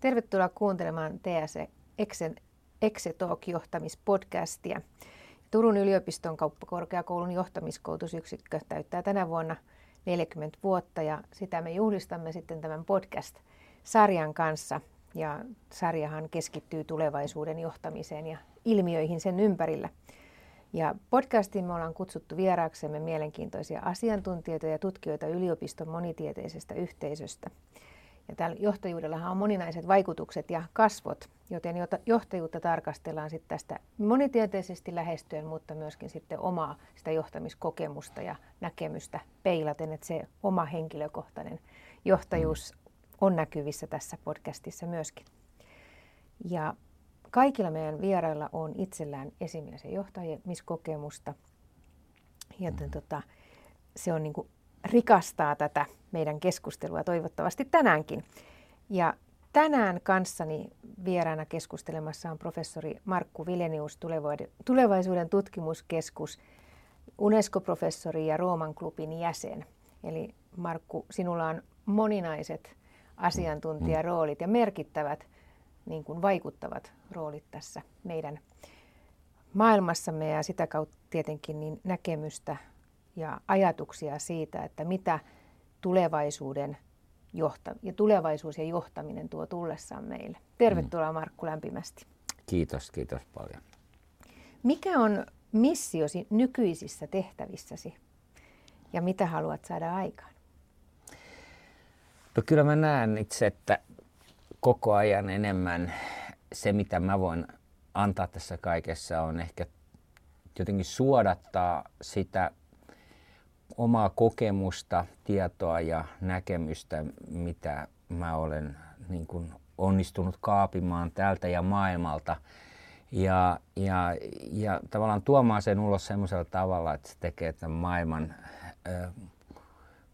Tervetuloa kuuntelemaan TS Exen Exetalk-johtamispodcastia. Turun yliopiston kauppakorkeakoulun johtamiskoulutusyksikkö täyttää tänä vuonna 40 vuotta ja sitä me juhlistamme sitten tämän podcast-sarjan kanssa. Ja sarjahan keskittyy tulevaisuuden johtamiseen ja ilmiöihin sen ympärillä. Ja podcastiin me ollaan kutsuttu vieraaksemme mielenkiintoisia asiantuntijoita ja tutkijoita yliopiston monitieteisestä yhteisöstä. Ja tällä johtajuudellahan on moninaiset vaikutukset ja kasvot, joten johtajuutta tarkastellaan sitten tästä monitieteisesti lähestyen, mutta myöskin sitten omaa sitä johtamiskokemusta ja näkemystä peilaten, että se oma henkilökohtainen johtajuus on näkyvissä tässä podcastissa myöskin. Ja kaikilla meidän vierailla on itsellään esimielisen johtamiskokemusta, joten tota, se on niin kuin rikastaa tätä meidän keskustelua toivottavasti tänäänkin. Ja tänään kanssani vieraana keskustelemassa on professori Markku Vilenius, tulevaisuuden tutkimuskeskus, UNESCO-professori ja Rooman klubin jäsen. Eli Markku, sinulla on moninaiset asiantuntijaroolit ja merkittävät niin kuin vaikuttavat roolit tässä meidän maailmassamme ja sitä kautta tietenkin niin näkemystä ja ajatuksia siitä, että mitä tulevaisuuden johta- ja tulevaisuus ja johtaminen tuo tullessaan meille. Tervetuloa Markku lämpimästi. Kiitos, kiitos paljon. Mikä on missiosi nykyisissä tehtävissäsi ja mitä haluat saada aikaan? No kyllä mä näen itse, että koko ajan enemmän se, mitä mä voin antaa tässä kaikessa, on ehkä jotenkin suodattaa sitä omaa kokemusta, tietoa ja näkemystä, mitä mä olen niin kuin onnistunut kaapimaan täältä ja maailmalta. Ja, ja, ja tavallaan tuomaan sen ulos semmoisella tavalla, että se tekee tämän maailman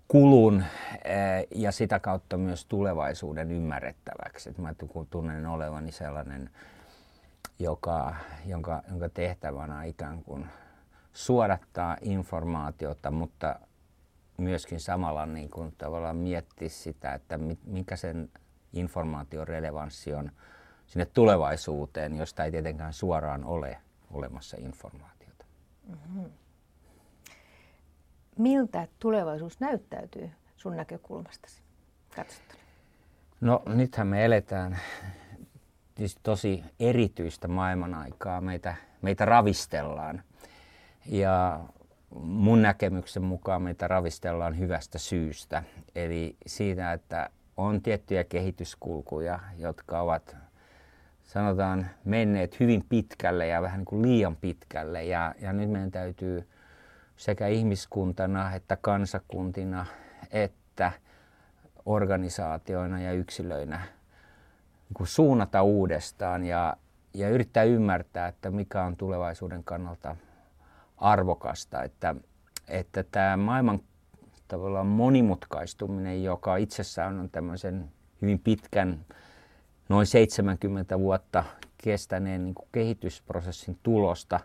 kulun ja sitä kautta myös tulevaisuuden ymmärrettäväksi. Et mä tunnen olevani sellainen, joka, jonka, jonka tehtävänä ikään kuin suodattaa informaatiota, mutta myöskin samalla niin kuin tavallaan miettiä sitä, että mikä sen informaation relevanssi on sinne tulevaisuuteen, josta ei tietenkään suoraan ole olemassa informaatiota. Mm-hmm. Miltä tulevaisuus näyttäytyy sun näkökulmastasi katsottuna? No nythän me eletään tosi erityistä maailman aikaa. Meitä, meitä ravistellaan ja mun näkemyksen mukaan meitä ravistellaan hyvästä syystä. Eli siitä, että on tiettyjä kehityskulkuja, jotka ovat sanotaan menneet hyvin pitkälle ja vähän niin kuin liian pitkälle. Ja, ja nyt meidän täytyy sekä ihmiskuntana että kansakuntina että organisaatioina ja yksilöinä niin kuin suunnata uudestaan ja, ja yrittää ymmärtää, että mikä on tulevaisuuden kannalta arvokasta, että, että tämä maailman tavallaan monimutkaistuminen, joka itsessään on tämmöisen hyvin pitkän, noin 70 vuotta kestäneen niin kuin kehitysprosessin tulosta,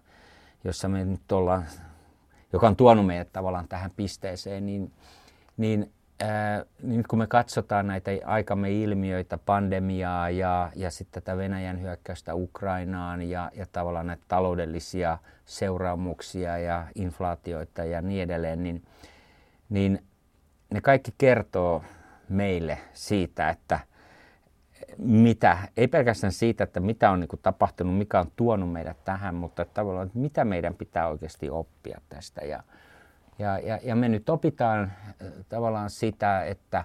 jossa me nyt ollaan, joka on tuonut meidät tavallaan tähän pisteeseen, niin, niin ää, nyt kun me katsotaan näitä aikamme ilmiöitä, pandemiaa ja, ja sitten tätä Venäjän hyökkäystä Ukrainaan ja, ja tavallaan näitä taloudellisia seuraamuksia ja inflaatioita ja niin edelleen, niin, niin ne kaikki kertoo meille siitä, että mitä, ei pelkästään siitä, että mitä on niin tapahtunut, mikä on tuonut meidät tähän, mutta tavallaan, että mitä meidän pitää oikeasti oppia tästä. Ja, ja, ja, ja me nyt opitaan äh, tavallaan sitä, että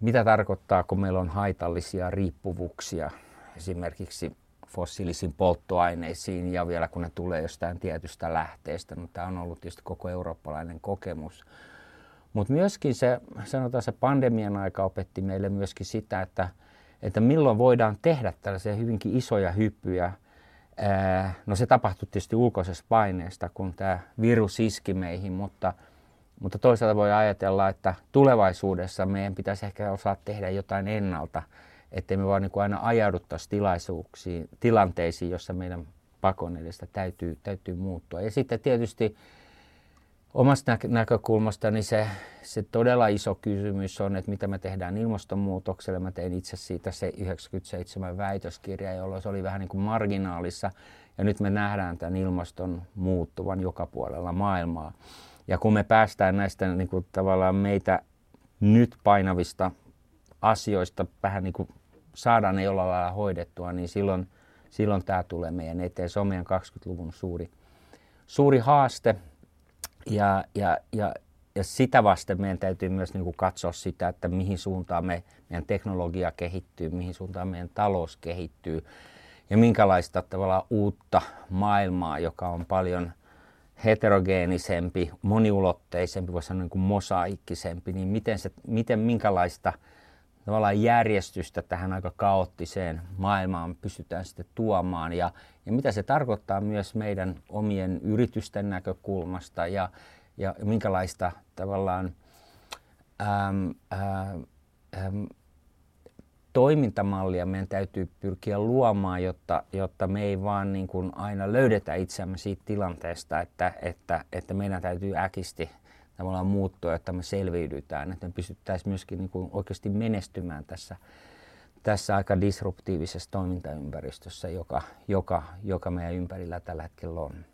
mitä tarkoittaa, kun meillä on haitallisia riippuvuuksia esimerkiksi fossiilisiin polttoaineisiin ja vielä kun ne tulee jostain tietystä lähteestä. No, tämä on ollut tietysti koko eurooppalainen kokemus. Mutta myöskin se, sanotaan se pandemian aika opetti meille myöskin sitä, että, että milloin voidaan tehdä tällaisia hyvinkin isoja hyppyjä – No se tapahtui tietysti ulkoisesta paineesta, kun tämä virus iski meihin, mutta, mutta toisaalta voi ajatella, että tulevaisuudessa meidän pitäisi ehkä osaa tehdä jotain ennalta, ettei me vaan niin kuin aina ajauduttaisi tilaisuuksiin, tilanteisiin, jossa meidän pakon edestä täytyy, täytyy muuttua. Ja sitten tietysti omasta näkökulmastani se, se todella iso kysymys on, että mitä me tehdään ilmastonmuutokselle. Mä tein itse siitä se 97 väitöskirja, jolloin se oli vähän niin kuin marginaalissa. Ja nyt me nähdään tämän ilmaston muuttuvan joka puolella maailmaa. Ja kun me päästään näistä niin kuin tavallaan meitä nyt painavista asioista vähän niin kuin saadaan ne jollain lailla hoidettua, niin silloin, silloin tämä tulee meidän eteen. Se on meidän 20-luvun suuri, suuri haaste. Ja, ja, ja, ja sitä vasten meidän täytyy myös niin kuin katsoa sitä, että mihin suuntaan me, meidän teknologia kehittyy, mihin suuntaan meidän talous kehittyy ja minkälaista tavalla uutta maailmaa, joka on paljon heterogeenisempi, moniulotteisempi, voisi sanoa niin kuin mosaikkisempi, niin miten, se, miten minkälaista tavallaan järjestystä tähän aika kaoottiseen maailmaan pystytään sitten tuomaan. Ja, ja mitä se tarkoittaa myös meidän omien yritysten näkökulmasta ja, ja minkälaista tavallaan äm, äm, äm, toimintamallia meidän täytyy pyrkiä luomaan, jotta, jotta me ei vaan niin kuin aina löydetä itseämme siitä tilanteesta, että, että, että meidän täytyy äkisti tavallaan muuttua, että me selviydytään, että me pystyttäisiin myöskin niin kuin oikeasti menestymään tässä, tässä aika disruptiivisessa toimintaympäristössä, joka, joka, joka meidän ympärillä tällä hetkellä on.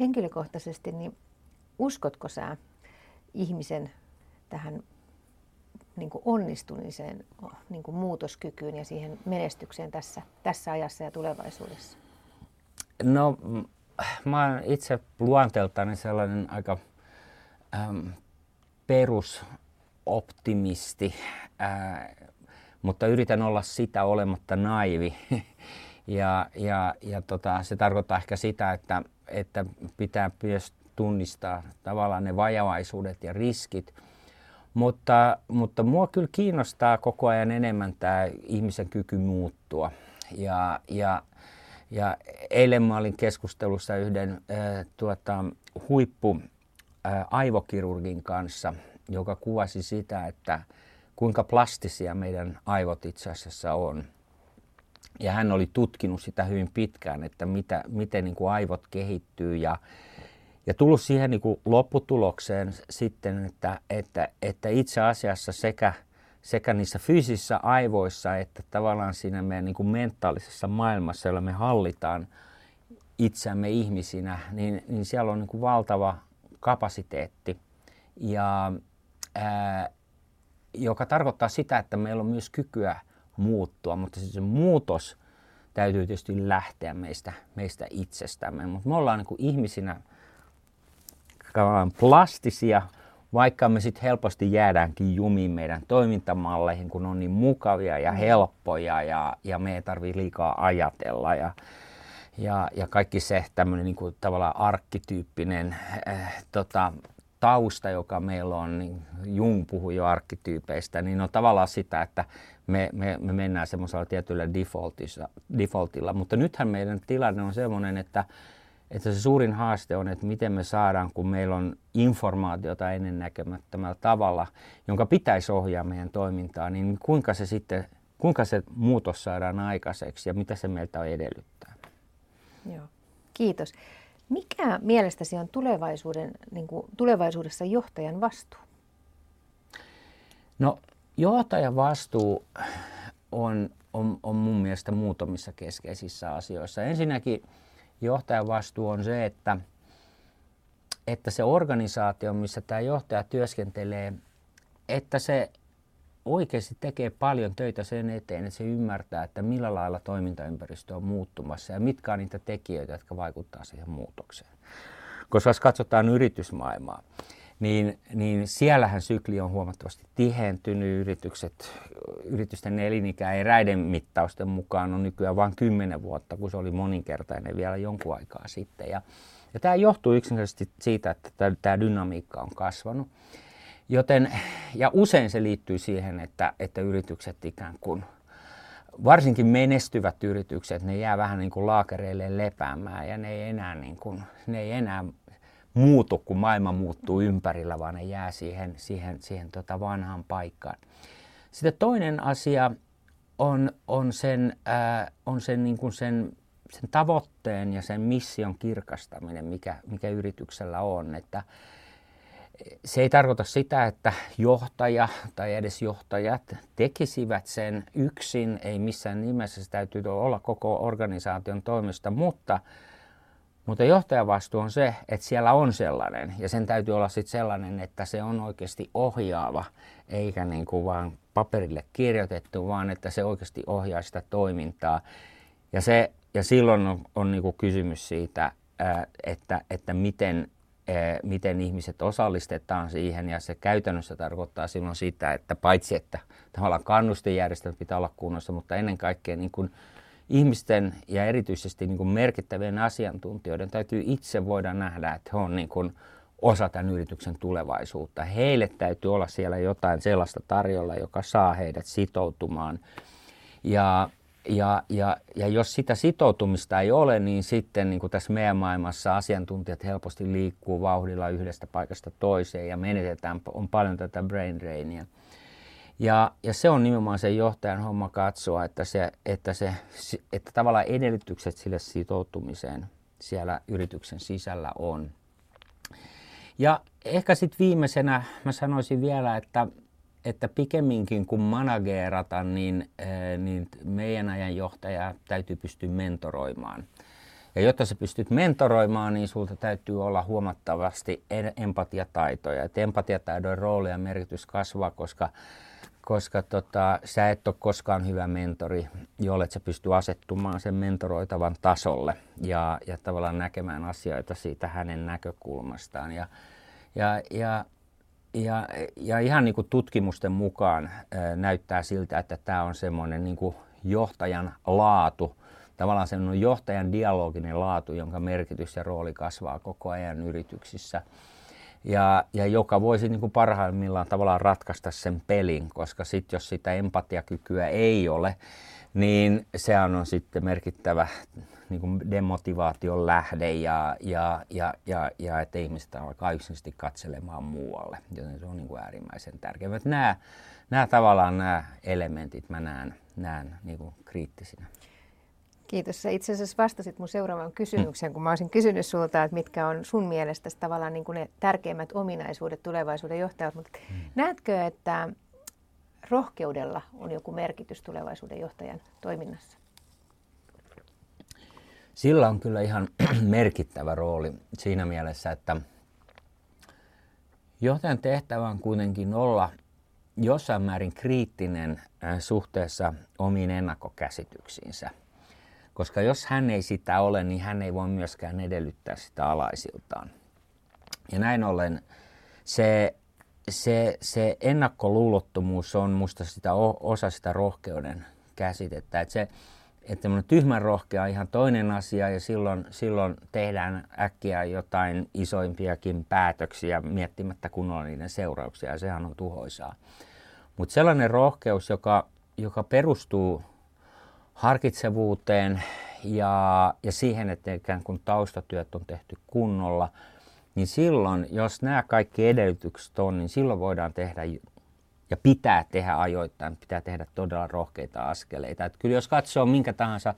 Henkilökohtaisesti, niin uskotko sä ihmisen tähän niin kuin onnistumiseen, niin kuin muutoskykyyn ja siihen menestykseen tässä, tässä ajassa ja tulevaisuudessa? No, mä olen itse luonteeltani sellainen aika ähm, perusoptimisti, äh, mutta yritän olla sitä olematta naivi. ja ja, ja tota, se tarkoittaa ehkä sitä, että, että pitää myös tunnistaa tavallaan ne vajavaisuudet ja riskit. Mutta, mutta mua kyllä kiinnostaa koko ajan enemmän tämä ihmisen kyky muuttua. Ja, ja, ja eilen mä olin keskustelussa yhden äh, tuota, huippu aivokirurgin kanssa, joka kuvasi sitä, että kuinka plastisia meidän aivot itse asiassa on. Ja hän oli tutkinut sitä hyvin pitkään, että mitä, miten niin kuin aivot kehittyy ja, ja tullut siihen niin kuin lopputulokseen sitten, että, että, että itse asiassa sekä, sekä niissä fyysisissä aivoissa että tavallaan siinä meidän niin kuin mentaalisessa maailmassa, jolla me hallitaan itseämme ihmisinä, niin, niin siellä on niin kuin valtava kapasiteetti, ja, ää, joka tarkoittaa sitä, että meillä on myös kykyä muuttua, mutta se muutos täytyy tietysti lähteä meistä, meistä itsestämme. Mutta me ollaan niin ihmisinä plastisia, vaikka me sitten helposti jäädäänkin jumiin meidän toimintamalleihin, kun on niin mukavia ja helppoja ja, ja me ei tarvitse liikaa ajatella. Ja, ja, ja kaikki se tämmöinen niin kuin, tavallaan arkkityyppinen äh, tota, tausta, joka meillä on, niin Jung puhui jo arkkityypeistä, niin on tavallaan sitä, että me, me, me mennään semmoisella tietyllä defaultilla. Mutta nythän meidän tilanne on semmoinen, että, että se suurin haaste on, että miten me saadaan, kun meillä on informaatiota ennennäkemättömällä tavalla, jonka pitäisi ohjaa meidän toimintaa, niin kuinka se sitten, kuinka se muutos saadaan aikaiseksi ja mitä se meiltä on edellyttää. Joo. Kiitos. Mikä mielestäsi on tulevaisuuden, niin kuin, tulevaisuudessa johtajan vastuu? No johtajan vastuu on, on, on mun mielestä muutamissa keskeisissä asioissa. Ensinnäkin johtajan vastuu on se, että, että se organisaatio, missä tämä johtaja työskentelee, että se oikeasti tekee paljon töitä sen eteen, että se ymmärtää, että millä lailla toimintaympäristö on muuttumassa ja mitkä on niitä tekijöitä, jotka vaikuttavat siihen muutokseen. Koska jos katsotaan yritysmaailmaa, niin, niin siellähän sykli on huomattavasti tihentynyt. Yritykset, yritysten elinikä eräiden mittausten mukaan on nykyään vain 10 vuotta, kun se oli moninkertainen vielä jonkun aikaa sitten. Ja, ja tämä johtuu yksinkertaisesti siitä, että tämä dynamiikka on kasvanut. Joten, ja usein se liittyy siihen, että, että yritykset ikään kuin, varsinkin menestyvät yritykset, ne jää vähän niin kuin laakereille lepäämään ja ne ei enää, niin kuin, ne ei enää muutu, kun maailma muuttuu ympärillä, vaan ne jää siihen, siihen, siihen tota vanhaan paikkaan. Sitten toinen asia on, on sen, ää, on sen, niin kuin sen sen tavoitteen ja sen mission kirkastaminen, mikä, mikä yrityksellä on. Että se ei tarkoita sitä, että johtaja tai edes johtajat tekisivät sen yksin, ei missään nimessä, se täytyy olla koko organisaation toimesta, mutta, mutta johtajan vastuu on se, että siellä on sellainen. Ja sen täytyy olla sitten sellainen, että se on oikeasti ohjaava, eikä niin kuin vaan paperille kirjoitettu, vaan että se oikeasti ohjaa sitä toimintaa. Ja, se, ja silloin on, on niin kuin kysymys siitä, että, että miten miten ihmiset osallistetaan siihen ja se käytännössä tarkoittaa silloin sitä, että paitsi että tavallaan kannustejärjestelmät pitää olla kunnossa, mutta ennen kaikkea niin kuin ihmisten ja erityisesti niin kuin merkittävien asiantuntijoiden täytyy itse voida nähdä, että he on niin kuin osa tämän yrityksen tulevaisuutta. Heille täytyy olla siellä jotain sellaista tarjolla, joka saa heidät sitoutumaan. Ja ja, ja, ja jos sitä sitoutumista ei ole, niin sitten niin kuin tässä meidän maailmassa asiantuntijat helposti liikkuu vauhdilla yhdestä paikasta toiseen ja menetetään, on paljon tätä brain drainia. Ja, ja se on nimenomaan se johtajan homma katsoa, että, se, että, se, että tavallaan edellytykset sille sitoutumiseen siellä yrityksen sisällä on. Ja ehkä sitten viimeisenä mä sanoisin vielä, että että pikemminkin kuin manageerata, niin, eh, niin meidän ajan johtaja täytyy pystyä mentoroimaan. Ja jotta sä pystyt mentoroimaan, niin sulta täytyy olla huomattavasti empatiataitoja. Et empatiataidon rooli ja merkitys kasvaa, koska, koska tota, sä et ole koskaan hyvä mentori, jolle sä pysty asettumaan sen mentoroitavan tasolle ja, ja tavallaan näkemään asioita siitä hänen näkökulmastaan. Ja, ja, ja ja, ja ihan niin kuin tutkimusten mukaan ää, näyttää siltä, että tämä on semmoinen niin kuin johtajan laatu, tavallaan semmoinen johtajan dialoginen laatu, jonka merkitys ja rooli kasvaa koko ajan yrityksissä. Ja, ja joka voisi niin kuin parhaimmillaan tavallaan ratkaista sen pelin, koska sitten jos sitä empatiakykyä ei ole, niin se on sitten merkittävä niin kuin demotivaation lähde ja, ja, ja, ja, ja että ihmiset alkaa yksinkertaisesti katselemaan muualle, joten se on niin kuin äärimmäisen tärkeää. Nämä, nämä tavallaan nämä elementit mä näen, näen niin kuin kriittisinä. Kiitos. Sä itse asiassa vastasit mun seuraavaan kysymykseen, kun mä olisin kysynyt sulta, että mitkä on sun mielestä tavallaan niin kuin ne tärkeimmät ominaisuudet tulevaisuuden johtajat. Mutta hmm. näetkö, että rohkeudella on joku merkitys tulevaisuuden johtajan toiminnassa? Sillä on kyllä ihan merkittävä rooli siinä mielessä, että johtajan tehtävä on kuitenkin olla jossain määrin kriittinen suhteessa omiin ennakkokäsityksiinsä. Koska jos hän ei sitä ole, niin hän ei voi myöskään edellyttää sitä alaisiltaan. Ja näin ollen se, se, se ennakkoluulottomuus on musta sitä osa sitä rohkeuden käsitettä. Että se, että tyhmän rohkea on ihan toinen asia ja silloin, silloin tehdään äkkiä jotain isoimpiakin päätöksiä miettimättä kunnolla niiden seurauksia ja sehän on tuhoisaa. Mutta sellainen rohkeus, joka, joka perustuu harkitsevuuteen ja, ja siihen, että ikään kuin taustatyöt on tehty kunnolla, niin silloin, jos nämä kaikki edellytykset on, niin silloin voidaan tehdä ja pitää tehdä ajoittain, pitää tehdä todella rohkeita askeleita. Että kyllä jos katsoo minkä tahansa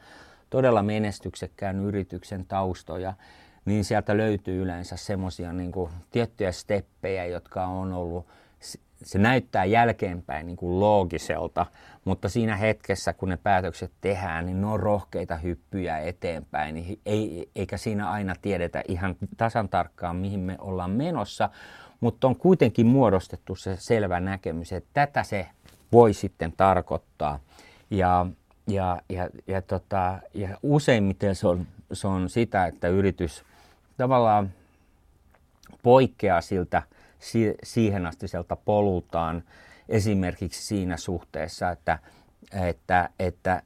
todella menestyksekkään yrityksen taustoja, niin sieltä löytyy yleensä semmoisia niin tiettyjä steppejä, jotka on ollut, se näyttää jälkeenpäin niin kuin loogiselta, mutta siinä hetkessä, kun ne päätökset tehdään, niin ne on rohkeita hyppyjä eteenpäin, niin ei, eikä siinä aina tiedetä ihan tasan tarkkaan, mihin me ollaan menossa, mutta on kuitenkin muodostettu se selvä näkemys, että tätä se voi sitten tarkoittaa. Ja, ja, ja, ja, tota, ja useimmiten se on, se on sitä, että yritys tavallaan poikkeaa siltä si, siihen astiselta polultaan esimerkiksi siinä suhteessa, että, että, että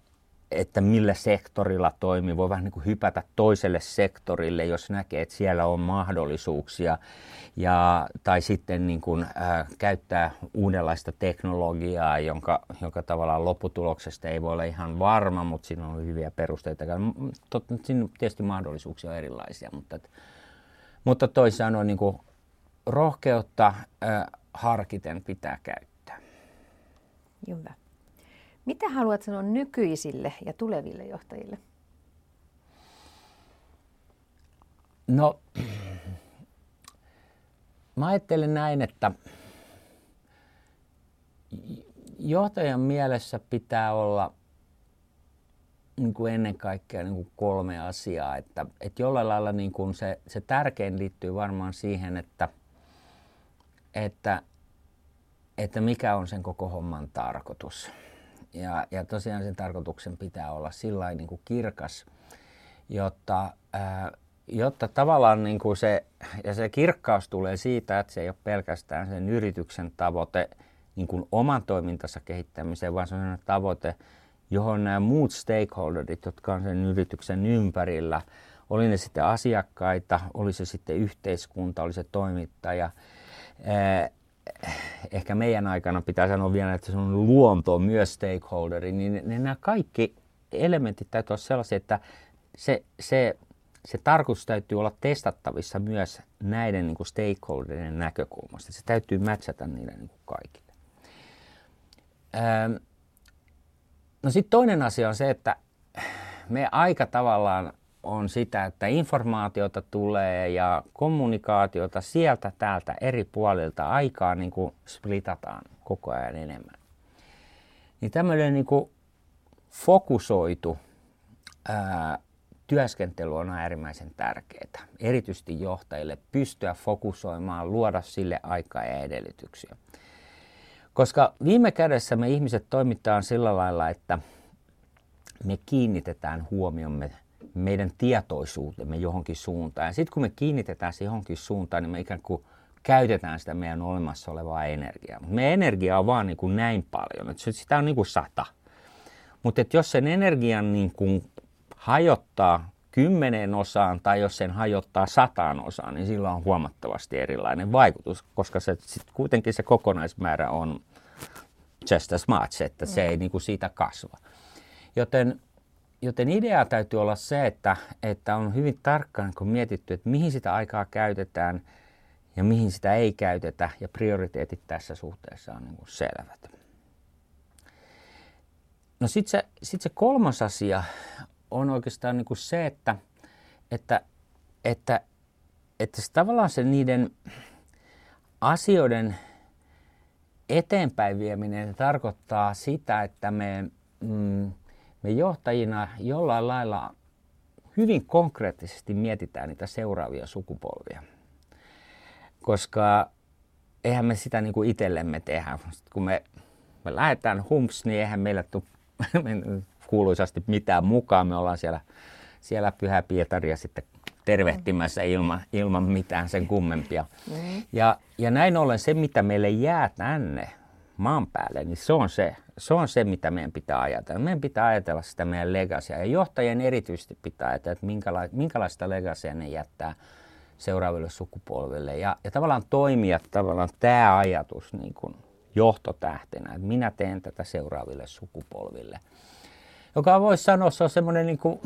että millä sektorilla toimii. Voi vähän niin kuin hypätä toiselle sektorille, jos näkee, että siellä on mahdollisuuksia. Ja, tai sitten niin kuin, äh, käyttää uudenlaista teknologiaa, jonka, jonka tavallaan lopputuloksesta ei voi olla ihan varma, mutta siinä on hyviä perusteita. Totta, siinä tietysti mahdollisuuksia on erilaisia, mutta, mutta toisin sanoen niin kuin rohkeutta äh, harkiten pitää käyttää. Hyvä. Mitä haluat sanoa nykyisille ja tuleville johtajille? No, mä ajattelen näin, että johtajan mielessä pitää olla niin kuin ennen kaikkea niin kuin kolme asiaa. Että, että jollain lailla niin kuin se, se tärkein liittyy varmaan siihen, että, että, että mikä on sen koko homman tarkoitus. Ja, ja tosiaan sen tarkoituksen pitää olla sillä niin kuin kirkas, jotta, ää, jotta tavallaan niin kuin se, ja se kirkkaus tulee siitä, että se ei ole pelkästään sen yrityksen tavoite niin kuin oman toimintansa kehittämiseen, vaan se on tavoite, johon nämä muut stakeholderit, jotka on sen yrityksen ympärillä, oli ne sitten asiakkaita, oli se sitten yhteiskunta, oli se toimittaja. Eh, ehkä meidän aikana pitää sanoa vielä, että se on luonto myös stakeholderi, niin nämä kaikki elementit täytyy olla sellaisia, että se, se, se tarkoitus täytyy olla testattavissa myös näiden niin kuin stakeholderien näkökulmasta. Se täytyy matchata niille niin kuin kaikille. No sitten toinen asia on se, että me aika tavallaan on sitä, että informaatiota tulee ja kommunikaatiota sieltä täältä eri puolilta aikaa niin kuin splitataan koko ajan enemmän. Niin tämmöinen niin kuin fokusoitu ää, työskentely on äärimmäisen tärkeää, erityisesti johtajille pystyä fokusoimaan, luoda sille aikaa ja edellytyksiä. Koska viime kädessä me ihmiset toimitaan sillä lailla, että me kiinnitetään huomiomme meidän tietoisuutemme johonkin suuntaan. Ja sitten kun me kiinnitetään se johonkin suuntaan, niin me ikään kuin käytetään sitä meidän olemassa olevaa energiaa. Mutta meidän energia on vaan niin kuin näin paljon, että sitä on niin kuin sata. Mutta jos sen energian niin kuin hajottaa kymmeneen osaan tai jos sen hajottaa sataan osaan, niin sillä on huomattavasti erilainen vaikutus, koska se, sit kuitenkin se kokonaismäärä on just as much, että se ei niin kuin siitä kasva. Joten, joten idea täytyy olla se, että, että on hyvin tarkkaan kun mietitty, että mihin sitä aikaa käytetään ja mihin sitä ei käytetä, ja prioriteetit tässä suhteessa on niin kuin selvät. No sitten se, sit se kolmas asia on oikeastaan niin kuin se, että, että, että, että se tavallaan se niiden asioiden eteenpäin vieminen tarkoittaa sitä, että me, mm, me johtajina jollain lailla hyvin konkreettisesti mietitään niitä seuraavia sukupolvia. Koska eihän me sitä niin kuin itsellemme tehdä. Sitten kun me, me lähdetään humps, niin eihän meillä tule kuuluisasti mitään mukaan. Me ollaan siellä, siellä Pyhä Pietaria sitten tervehtimässä ilman, ilman mitään sen kummempia. Mm. Ja, ja näin ollen se, mitä meille jää tänne maan päälle, niin se on se, se on se, mitä meidän pitää ajatella. Meidän pitää ajatella sitä meidän legasia. Ja johtajien erityisesti pitää ajatella, että minkäla- minkälaista legasia ne jättää seuraaville sukupolville. Ja, ja tavallaan toimia tavallaan tämä ajatus niin kuin johtotähtenä, että minä teen tätä seuraaville sukupolville. Joka voisi sanoa, se on semmoinen niin kuin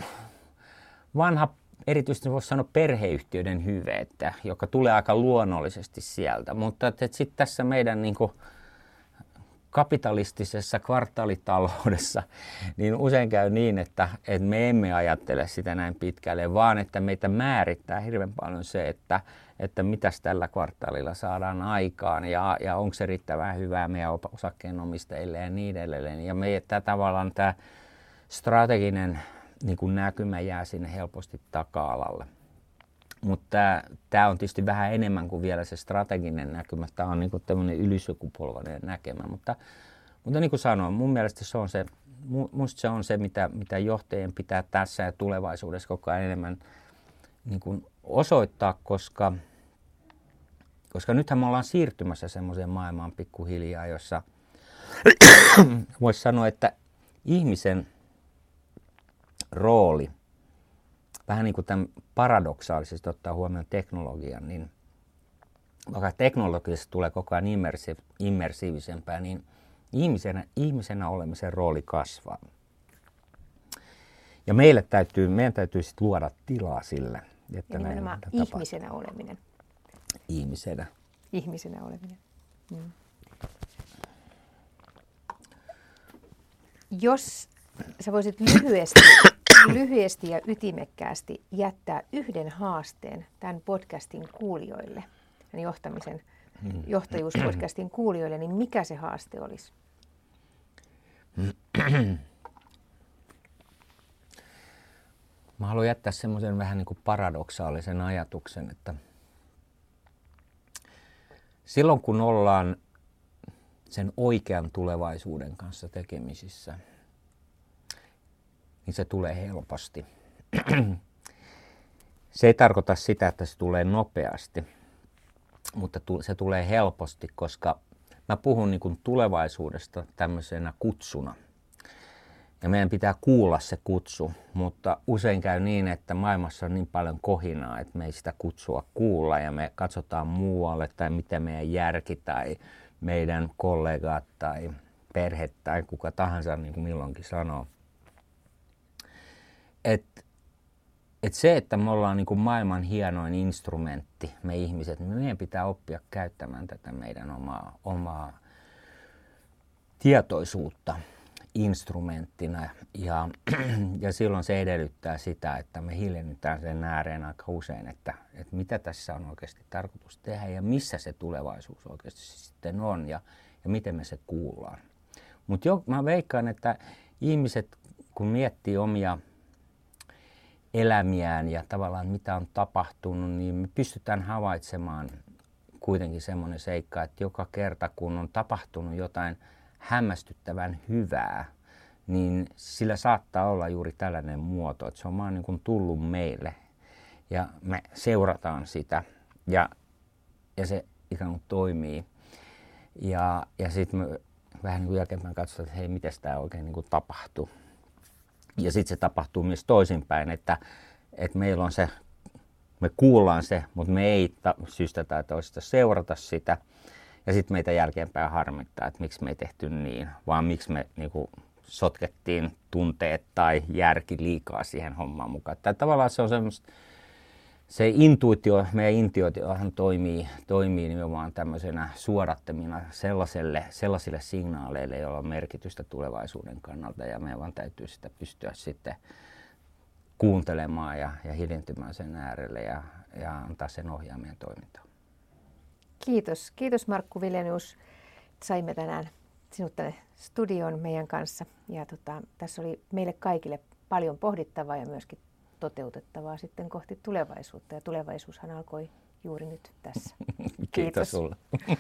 vanha erityisesti voisi sanoa perheyhtiöiden hyve, että, joka tulee aika luonnollisesti sieltä. Mutta sitten tässä meidän niin kuin, kapitalistisessa kvartaalitaloudessa, niin usein käy niin, että, että me emme ajattele sitä näin pitkälle, vaan että meitä määrittää hirveän paljon se, että, että mitäs tällä kvartaalilla saadaan aikaan ja, ja onko se riittävän hyvää meidän osakkeenomistajille ja niin edelleen. Ja me, tämä tavallaan tämä strateginen niin kuin näkymä jää sinne helposti taka-alalle. Mutta tämä on tietysti vähän enemmän kuin vielä se strateginen näkymä. Tämä on niin tämmöinen ylisukupolvainen näkemä. Mutta, mutta niin kuin sanoin, mun mielestä se on se, musta se on se, mitä, mitä johtajien pitää tässä ja tulevaisuudessa koko ajan enemmän niin kuin osoittaa, koska, koska nythän me ollaan siirtymässä semmoiseen maailmaan pikkuhiljaa, jossa voisi sanoa, että ihmisen rooli, vähän niin kuin tämän paradoksaalisesti ottaa huomioon teknologian, niin vaikka teknologiasta tulee koko ajan immersi- immersiivisempää, niin ihmisenä, ihmisenä olemisen rooli kasvaa. Ja meille täytyy, meidän täytyy sitten luoda tilaa sille, että ja näin ihmisenä oleminen. Ihmisenä. Ihmisenä oleminen. Mm. Jos sä voisit lyhyesti lyhyesti ja ytimekkäästi jättää yhden haasteen tämän podcastin kuulijoille, tämän johtamisen, johtajuuspodcastin kuulijoille, niin mikä se haaste olisi? Mä haluan jättää semmoisen vähän niin kuin paradoksaalisen ajatuksen, että silloin kun ollaan sen oikean tulevaisuuden kanssa tekemisissä, niin se tulee helposti. Se ei tarkoita sitä, että se tulee nopeasti, mutta se tulee helposti, koska mä puhun niin kuin tulevaisuudesta tämmöisenä kutsuna. Ja meidän pitää kuulla se kutsu, mutta usein käy niin, että maailmassa on niin paljon kohinaa, että me ei sitä kutsua kuulla ja me katsotaan muualle tai mitä meidän järki tai meidän kollegat tai perhe tai kuka tahansa niin kuin milloinkin sanoo. Että et se, että me ollaan niin kuin maailman hienoin instrumentti, me ihmiset, niin meidän pitää oppia käyttämään tätä meidän omaa, omaa tietoisuutta instrumenttina. Ja, ja silloin se edellyttää sitä, että me hiljennytään sen ääreen aika usein, että, että mitä tässä on oikeasti tarkoitus tehdä ja missä se tulevaisuus oikeasti sitten on ja, ja miten me se kuullaan. Mutta mä veikkaan, että ihmiset, kun miettii omia elämiään ja tavallaan mitä on tapahtunut, niin me pystytään havaitsemaan kuitenkin semmoinen seikka, että joka kerta kun on tapahtunut jotain hämmästyttävän hyvää, niin sillä saattaa olla juuri tällainen muoto, että se on vaan niin kuin tullut meille ja me seurataan sitä ja, ja se ikään kuin toimii. Ja, ja sitten me vähän niin kuin jälkeenpäin katsotaan, että hei, miten tämä oikein niin kuin tapahtuu. Ja sitten se tapahtuu myös toisinpäin, että, että meillä on se, me kuullaan se, mutta me ei ta- syystä tai toista seurata sitä. Ja sitten meitä jälkeenpäin harmittaa, että miksi me ei tehty niin, vaan miksi me niin kuin, sotkettiin tunteet tai järki liikaa siihen hommaan mukaan. Tai tavallaan se on semmoista, se intuitio, meidän intuitiohan toimii, toimii nimenomaan tämmöisenä suodattamina sellaiselle, sellaisille signaaleille, joilla on merkitystä tulevaisuuden kannalta ja meidän vaan täytyy sitä pystyä sitten kuuntelemaan ja, ja hiljentymään sen äärelle ja, ja antaa sen ohjaa meidän toimintaan. Kiitos. Kiitos Markku Vilenius. Saimme tänään sinut tänne studioon meidän kanssa. Ja tota, tässä oli meille kaikille paljon pohdittavaa ja myöskin toteutettavaa sitten kohti tulevaisuutta. Ja tulevaisuushan alkoi juuri nyt tässä. Kiitos, Kiitos sulle.